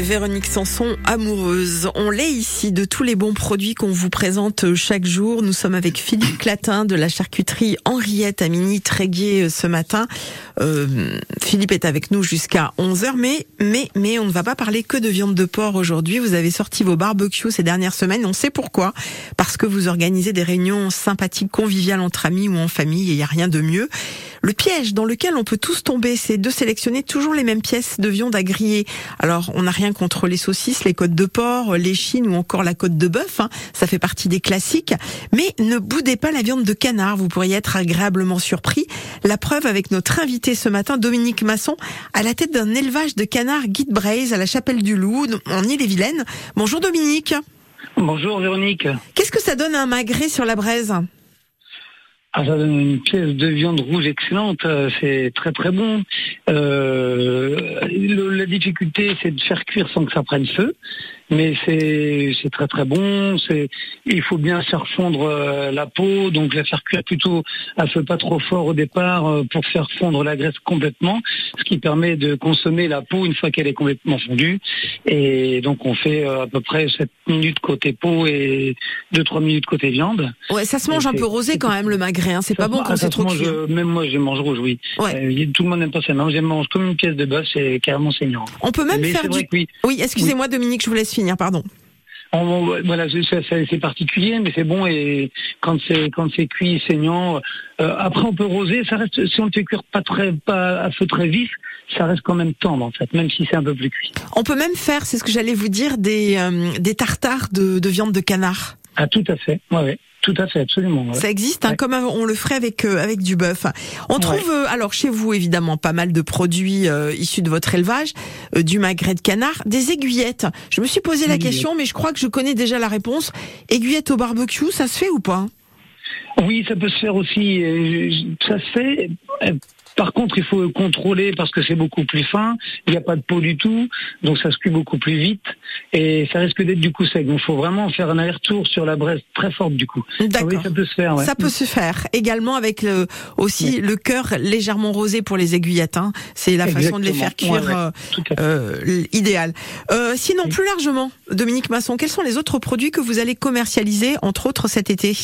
Véronique Sanson, amoureuse. On l'est ici de tous les bons produits qu'on vous présente chaque jour. Nous sommes avec Philippe Clatin de la charcuterie Henriette à Mini Tréguier euh, ce matin. Euh, Philippe est avec nous jusqu'à 11h, mais, mais, mais on ne va pas parler que de viande de porc aujourd'hui. Vous avez sorti vos barbecues ces dernières semaines. On sait pourquoi. Parce que vous organisez des réunions sympathiques, conviviales entre amis ou en famille et il n'y a rien de mieux. Le piège dans lequel on peut tous tomber, c'est de sélectionner toujours les mêmes pièces de viande à griller. Alors, on n'a rien contre les saucisses, les côtes de porc, les chines ou encore la côte de bœuf. hein. Ça fait partie des classiques. Mais ne boudez pas la viande de canard. Vous pourriez être agréablement surpris. La preuve avec notre invité ce matin, Dominique Masson, à la tête d'un élevage de canards Guide Braise à la Chapelle du Loup, en Ille-et-Vilaine. Bonjour Dominique. Bonjour Véronique. Qu'est-ce que ça donne un magret sur la braise? Ah, ça donne une pièce de viande rouge excellente, euh, c'est très très bon. Euh, le- la difficulté, c'est de faire cuire sans que ça prenne feu, mais c'est c'est très très bon. C'est il faut bien faire fondre euh, la peau, donc la faire cuire plutôt à feu pas trop fort au départ euh, pour faire fondre la graisse complètement, ce qui permet de consommer la peau une fois qu'elle est complètement fondue. Et donc on fait euh, à peu près 7 minutes côté peau et 2-3 minutes côté viande. Ouais, ça se mange Et un peu rosé quand même le magret. Hein. C'est pas bon Ah, quand ça c'est trop cuit. euh, Même moi, je mange rouge, oui. Euh, tout le monde n'aime pas ça. Non, je mange comme une pièce de bœuf, c'est carrément saignant. On peut même Mais faire du. oui. Oui, excusez-moi Dominique, je vous laisse finir, pardon. On- on- voilà, c'est- particulier, mais c'est bon. Et quand c'est quand c'est cuit, saignant. euh, après, on peut roser. Ça reste si on le fait cuire pas très pas à feu très vif, ça reste quand même tendre en fait, même si c'est un peu plus cuit. On peut même faire, c'est ce que j'allais vous dire, des, euh, des tartares de, de viande de canard. Ah, tout à fait. Ouais, ouais. Tout à fait, absolument. ouais. Ça existe, hein, comme on le ferait avec euh, avec du bœuf. On trouve euh, alors chez vous évidemment pas mal de produits euh, issus de votre élevage, euh, du magret de canard, des aiguillettes. Je me suis posé la question, mais je crois que je connais déjà la réponse. Aiguillettes au barbecue, ça se fait ou pas? Oui, ça peut se faire aussi. euh, Ça se fait. Par contre, il faut contrôler parce que c'est beaucoup plus fin. Il n'y a pas de peau du tout, donc ça se cuit beaucoup plus vite et ça risque d'être du coup sec. Donc, il faut vraiment faire un aller-retour sur la braise très forte du coup. D'accord. Oui, ça peut se faire. ouais. Ça peut se faire également avec le, aussi le cœur légèrement rosé pour les aiguillettes. hein. C'est la façon de les faire cuire Ouais, ouais. euh, euh, idéal. Euh, sinon, plus largement, Dominique Masson, quels sont les autres produits que vous allez commercialiser, entre autres cet été?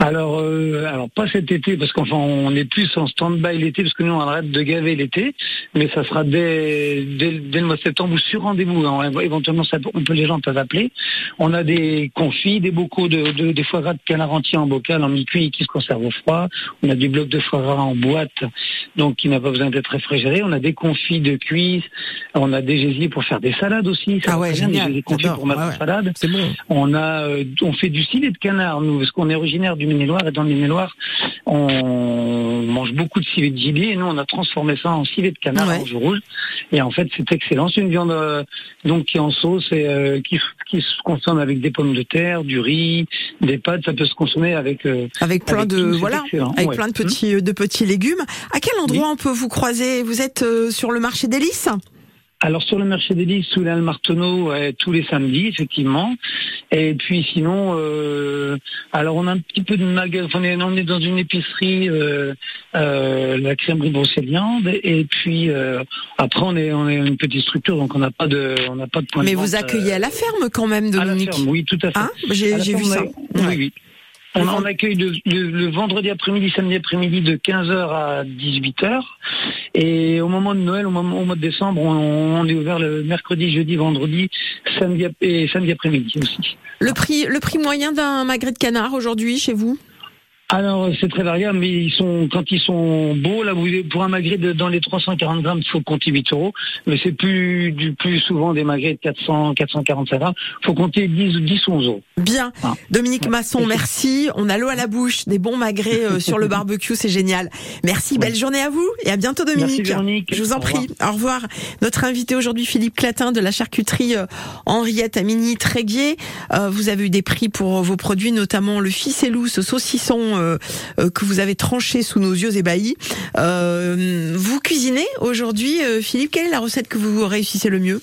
Alors, euh, alors pas cet été parce qu'enfin on est plus en stand-by l'été parce que nous on arrête de gaver l'été, mais ça sera dès, dès, dès le mois de septembre ou sur rendez-vous. hein. Éventuellement, ça, on peut les gens peuvent appeler. On a des confits, des bocaux de, de des foie gras de canard entier en bocal, en mi-cuit qui se conservent au froid. On a des blocs de foie gras en boîte, donc qui n'a pas besoin d'être réfrigéré. On a des confits de cuisse. On a des gésiers pour faire des salades aussi. Ça Ah ouais, génial. Des confits J'adore. pour mettre en ouais. salade. Bon. On a, euh, on fait du civet de canard, nous, parce qu'on est originaire du Maine-et-Loire. Et dans le Maine-et-Loire, on mange beaucoup de civet de gibier. Et nous, on a transformé ça en civet de canard Ouais. rouge rouge. Et en fait, c'est excellent. C'est une viande euh, donc qui est en sauce et euh, qui, qui se consomme avec des pommes de terre, du riz, des pâtes. Ça peut se consommer avec euh, Avec plein avec de voilà, avec Ouais. plein de petits de petits légumes. À quel endroit on peut vous croiser? Vous êtes sur le marché des Lys Alors sur le marché des Lys, sous l'Al Marteneau, ouais, tous les samedis, effectivement. Et puis sinon, euh, alors on a un petit peu de magasin, on est, on est dans une épicerie, euh, euh, la crèmerie Brocéliande, et puis euh, après on est, on est une petite structure, donc on n'a pas de, on n'a pas de point Mais de vous vente, accueillez à la ferme quand même, à la Dominique. ferme, oui, tout à fait. Hein? J'ai vu ça. Oui, Ouais. oui. On, on accueille le, le vendredi après-midi, samedi après-midi de 15h à 18h. Et au moment de Noël, au, moment, au mois de décembre, on, on est ouvert le mercredi, jeudi, vendredi, samedi et samedi après-midi aussi. Le prix le prix moyen d'un magret de canard aujourd'hui chez vous? Alors c'est très variable, mais ils sont quand ils sont beaux, là vous pour un magret de, dans les 340 grammes, il faut compter 8 euros. Mais c'est plus du plus souvent des magrets de 400, 445 grammes, faut compter 10 ou 10 ou 11 euros. Bien. Ah. Dominique Masson, merci. On a l'eau à la bouche, des bons magrets euh, sur le barbecue, c'est génial. Merci, belle journée à vous et à bientôt Dominique. Merci. Je vous en Au prie. Au revoir. Notre invité aujourd'hui, Philippe Clatin de la charcuterie euh, Henriette à Mini-Tréguier. Euh, vous avez eu des prix pour vos produits, notamment le ficellou, ce saucisson euh, euh, que vous avez tranché sous nos yeux ébahis. Euh, vous cuisinez aujourd'hui, Philippe? Quelle est la recette que vous réussissez le mieux?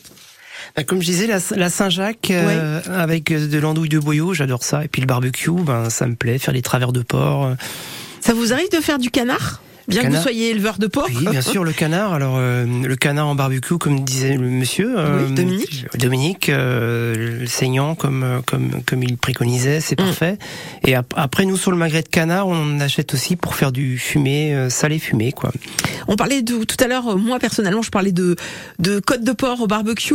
Bah, Comme je disais, la, la Saint-Jacques euh, avec de l'andouille de boyau, j'adore ça. Et puis le barbecue, ben ça me plaît. Faire les travers de porc. Ça vous arrive de faire du canard? Bien que vous soyez éleveur de porc Oui, bien sûr, le canard. Alors euh, le canard en barbecue, comme disait le monsieur. euh, Oui, Dominique. Dominique, euh, le saignant comme euh, comme comme il préconisait, c'est Mm. parfait. Et ap- après, nous sur le magret de canard, on achète aussi pour faire du fumé, euh, salé fumé, quoi. On parlait de tout à l'heure, euh, moi personnellement, je parlais de de côte de porc au barbecue.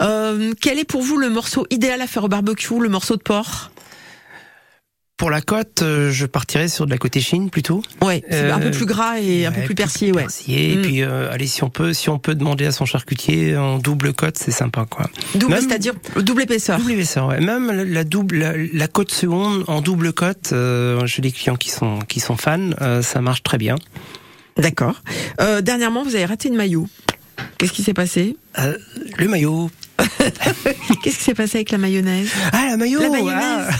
Euh, quel est pour vous le morceau idéal à faire au barbecue, le morceau de porc? Pour la côte, euh, je partirais sur de la côte échine plutôt. Ouais, c'est un peu Euh, plus gras et un peu plus persillé, ouais. persillé. Et Mm. puis, euh, allez, si on peut, si on peut demander à son charcutier en double côte, c'est sympa, quoi. Double, c'est-à-dire double épaisseur. Double épaisseur, ouais. Même la, double, la, la côte seconde en double côte, euh, j'ai des clients qui sont qui sont fans, euh, ça marche très bien. D'accord. Euh, dernièrement, vous avez raté une maillot. Qu'est-ce qui s'est passé? Euh, le maillot. Qu'est-ce qui s'est passé avec la mayonnaise? Ah la maillot. La mayonnaise. Ah,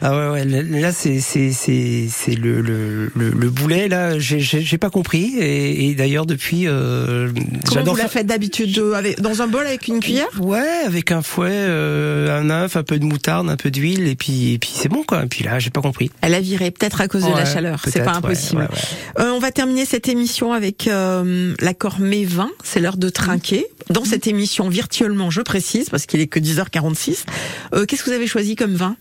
Ah ouais, ouais. Là, c'est c'est c'est c'est le, le le le boulet là. J'ai j'ai pas compris. Et, et d'ailleurs depuis, euh, Comment j'adore vous la faites d'habitude de- avec- Dans un bol avec une cuillère? Ouais, avec un fouet, euh, un œuf, un peu de moutarde, un peu d'huile, et puis, et puis c'est bon quoi. Et puis là, j'ai pas compris. Elle a viré, peut-être à cause de la chaleur. C'est pas impossible. ouais, ouais. Euh, on va terminer cette émission avec euh, l'accord mai 20. C'est l'heure de trinquer. Dans cette émission, virtuellement, je précise, parce qu'il est que 10h46. Euh, Qu'est-ce que vous avez choisi comme vin?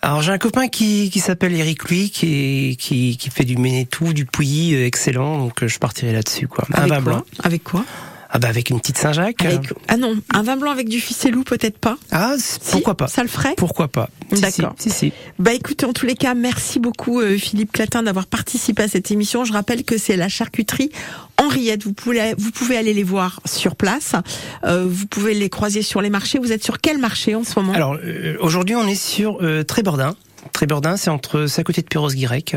Alors j'ai un copain qui, qui s'appelle Eric Louis, qui, est- qui, qui fait du Ménétou, du Pouilly, euh, excellent. Donc euh, je partirai là-dessus quoi. Un Avec vin quoi? blanc. Avec quoi? Ah bah avec une petite Saint-Jacques. Avec- Ah non, un vin blanc avec du ficellou, peut-être pas. Ah pourquoi pas Ça le ferait Pourquoi pas D'accord. Si, si. Bah écoutez, en tous les cas, merci beaucoup euh, Philippe Clatin d'avoir participé à cette émission. Je rappelle que c'est la charcuterie Henriette. Vous pouvez, vous pouvez aller les voir sur place. Euh, vous pouvez les croiser sur les marchés. Vous êtes sur quel marché en ce moment? Alors euh, aujourd'hui on est sur Trébordin. Trébordin, c'est entre à côté de Perros-Guirec.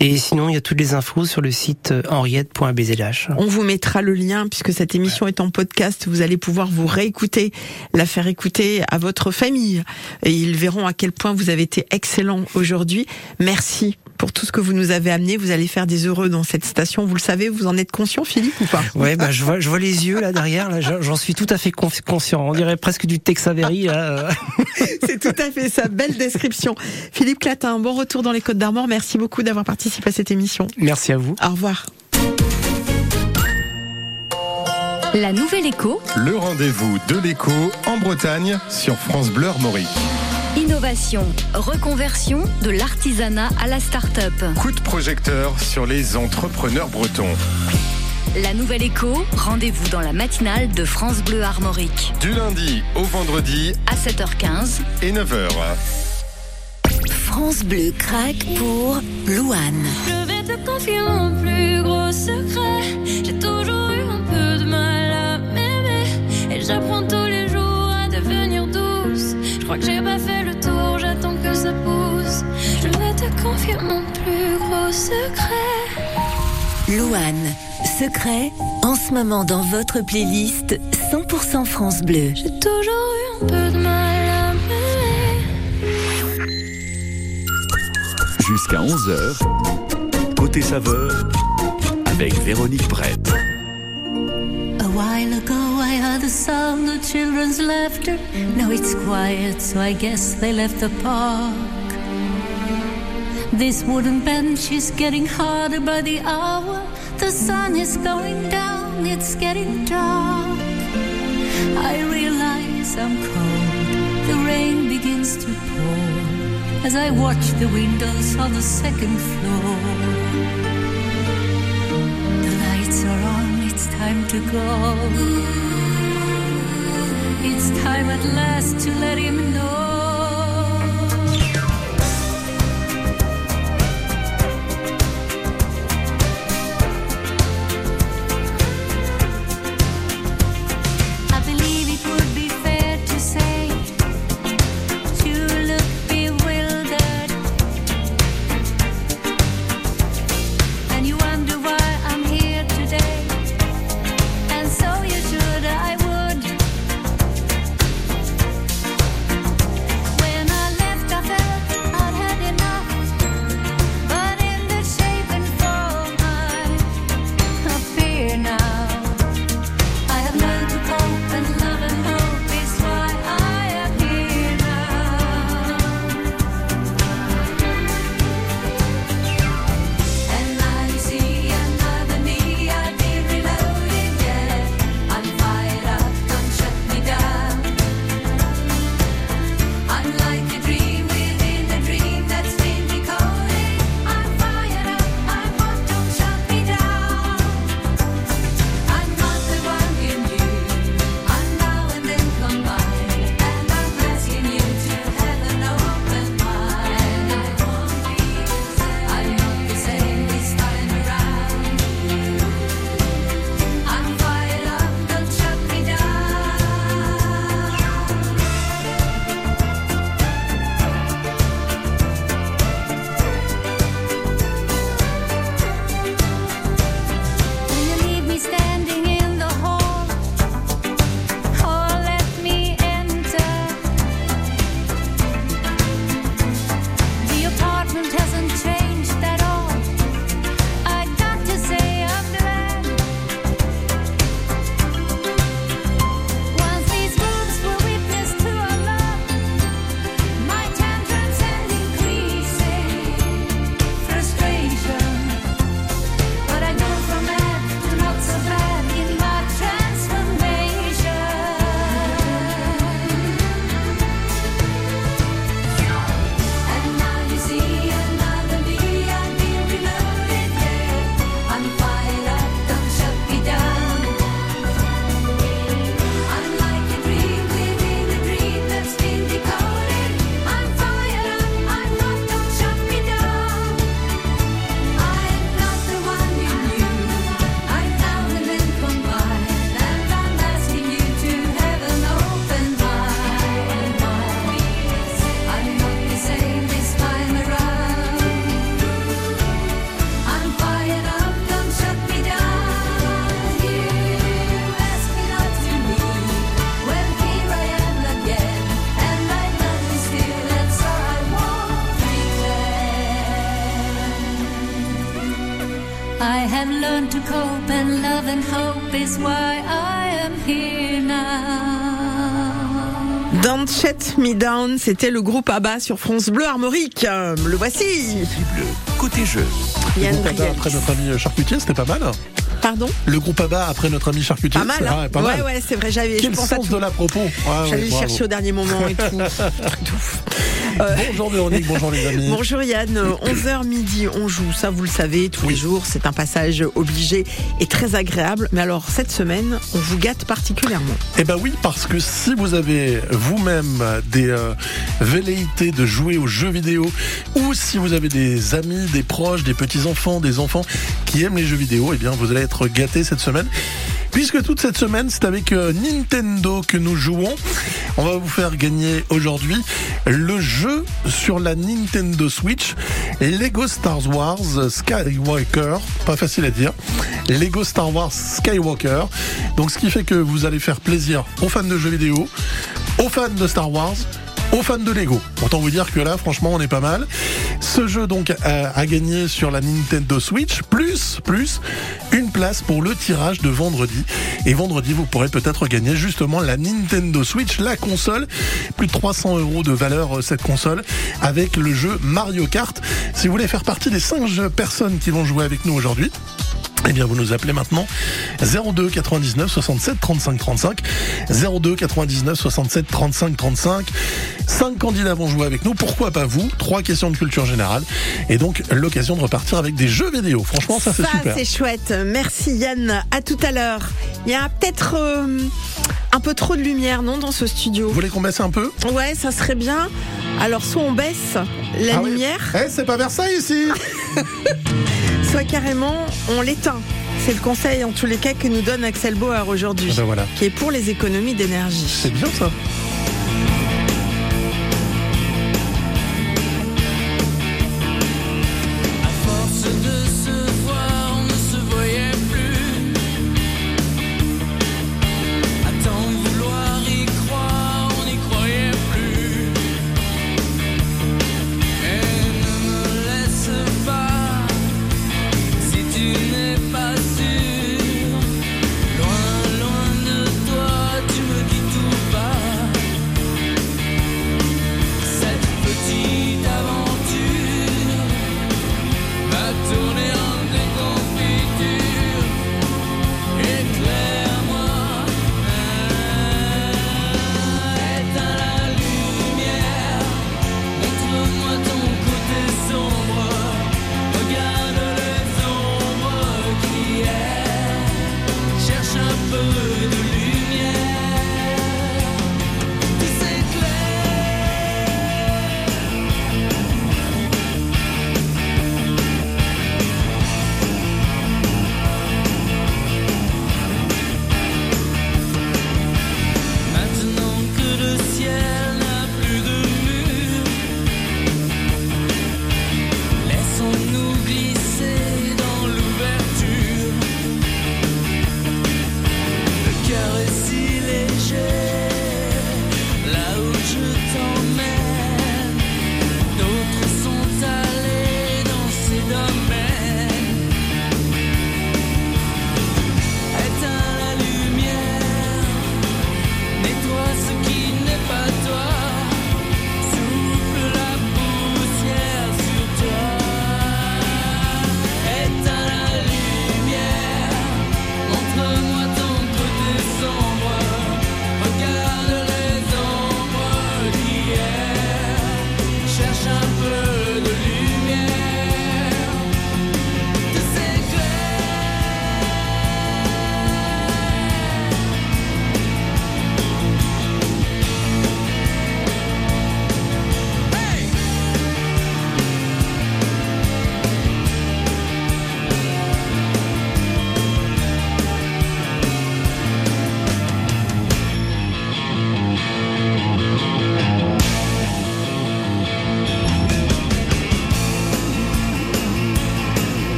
Et sinon, il y a toutes les infos sur le site euh, henriette.bzlh. On vous mettra le lien puisque cette émission est en podcast. Vous allez pouvoir vous réécouter, la faire écouter à votre famille et ils verront à quel point vous avez été excellent aujourd'hui. Merci pour tout ce que vous nous avez amené. Vous allez faire des heureux dans cette station. Vous le savez, vous en êtes conscient, Philippe, ou pas? Ouais, bah, je vois, je vois les yeux là derrière. Là, j'en suis tout à fait conscient. On dirait presque du Texavery là. C'est tout à fait ça. Belle description. Philippe Clatin, bon retour dans les Côtes d'Armor. Merci beaucoup d'avoir participé à cette émission. Merci à vous. Au revoir. La nouvelle écho, Le rendez-vous de l'écho en Bretagne sur France Bleu Armorique. innovation, reconversion de l'artisanat à la start-up. Coup de projecteur sur les entrepreneurs bretons. La nouvelle écho, rendez-vous dans la matinale de France Bleu Armorique. Du lundi au vendredi À 7h15, et 9h. France Bleu craque pour Louane. Je vais te confier mon plus gros secret. J'ai toujours eu un peu de mal à m'aimer. Et j'apprends tous les jours à devenir douce. Je crois que j'ai pas fait le tour, j'attends que ça pousse. Je vais te confier. confie mon plus gros secret. Louane, secret, en ce moment dans votre playlist 100% France Bleu. J'ai toujours eu un peu de mal à Jusqu'à 11h, côté saveur, avec Véronique Brett. A while ago, I heard the sound of children's laughter. Now it's quiet, so I guess they left the park. This wooden bench is getting harder by the hour. The sun is going down, it's getting as I watch the windows on the second floor. The lights are on, it's time to go. It's time at last to let him know. And love and hope is why I am here now. Don't Shut Me Down, c'était le groupe ABBA sur France Bleu Armorique. Euh, Le voici. Bleu, côté jeu. Yann après notre ami charcutier, c'était pas mal. Pardon Le groupe ABBA après notre ami charcutier. Pas mal, hein ouais, pas ouais, mal. ouais, c'est vrai, j'avais. Quel je pense à sens tout. de la propos. Ouais, J'allais ouais, le bravo. chercher au dernier moment et tout. Bonjour Véronique, bonjour les amis. Bonjour Yann, 11h midi, on joue, ça vous le savez, tous les jours, c'est un passage obligé et très agréable. Mais alors, cette semaine, on vous gâte particulièrement. Eh ben oui, parce que si vous avez vous-même des euh, velléités de jouer aux jeux vidéo, ou si vous avez des amis, des proches, des petits-enfants, des enfants qui aiment les jeux vidéo, eh bien vous allez être gâtés cette semaine. Puisque toute cette semaine, c'est avec euh, Nintendo que nous jouons. On va vous faire gagner aujourd'hui le jeu sur la Nintendo Switch Lego Star Wars Skywalker. Pas facile à dire. Lego Star Wars Skywalker. Donc ce qui fait que vous allez faire plaisir aux fans de jeux vidéo, aux fans de Star Wars, aux fans de Lego. Autant vous dire que là, franchement, on est pas mal. Ce jeu donc a, a gagné sur la Nintendo Switch, plus plus une place pour le tirage de vendredi. Et vendredi, vous pourrez peut-être gagner justement la Nintendo Switch, la console. Plus de 300 euros de valeur euh, cette console avec le jeu Mario Kart. Si vous voulez faire partie des 5 personnes qui vont jouer avec nous aujourd'hui, eh bien, vous nous appelez maintenant 02 99 67 35 35 02 99 67 35 35. Cinq candidats vont jouer avec nous. Pourquoi pas vous? Trois questions de culture générale et donc l'occasion de repartir avec des jeux vidéo. Franchement, ça c'est Ça, super. c'est chouette. Merci Yann. À tout à l'heure. Il y a peut-être euh, un peu trop de lumière, non, dans ce studio? Vous voulez qu'on baisse un peu? Ouais, ça serait bien. Alors, soit on baisse la Ah oui. lumière, Eh, c'est pas Versailles ici soit carrément on l'éteint. C'est le conseil, en tous les cas, que nous donne Axel Bauer aujourd'hui, Ah ben voilà. qui est pour les économies d'énergie. C'est bien ça.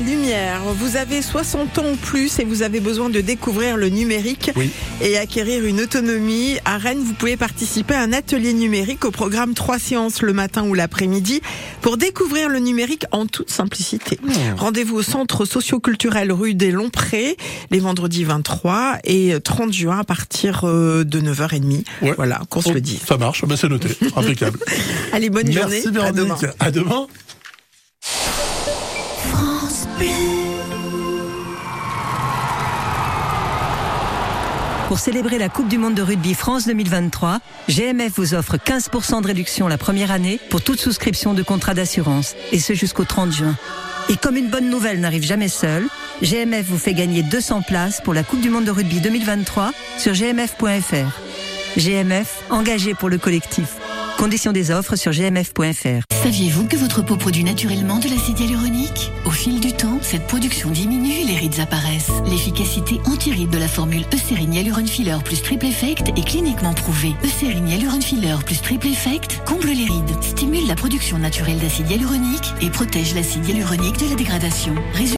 La lumière. Vous avez 60 ans ou plus et vous avez besoin de découvrir le numérique et acquérir une autonomie. À Rennes, vous pouvez participer à un atelier numérique au programme 3 séances le matin ou l'après-midi pour découvrir le numérique en toute simplicité. Rendez-vous au centre socioculturel rue des Lomprés les vendredis 23 et 30 juin à partir euh, de 9h30. Voilà, qu'on se le dise. Ça marche, ben c'est noté. Impeccable. Allez, bonne journée. Merci À demain. Véronique. À demain. Pour célébrer la Coupe du Monde de rugby France 2023, GMF vous offre 15% de réduction la première année pour toute souscription de contrat d'assurance, et ce jusqu'au 30 juin. Et comme une bonne nouvelle n'arrive jamais seule, GMF vous fait gagner 200 places pour la Coupe du Monde de rugby 2023 sur gmf.fr. GMF, engagé pour le collectif. Conditions des offres sur gmf.fr. Saviez-vous que votre peau produit naturellement de l'acide hyaluronique? Au fil du temps, cette production diminue et les rides apparaissent. L'efficacité anti-rides de la formule Eucérine Hyaluron Filler plus Triple Effect est cliniquement prouvée. Eucérine Hyaluron Filler plus Triple Effect comble les rides, stimule la production naturelle d'acide hyaluronique et protège l'acide hyaluronique de la dégradation.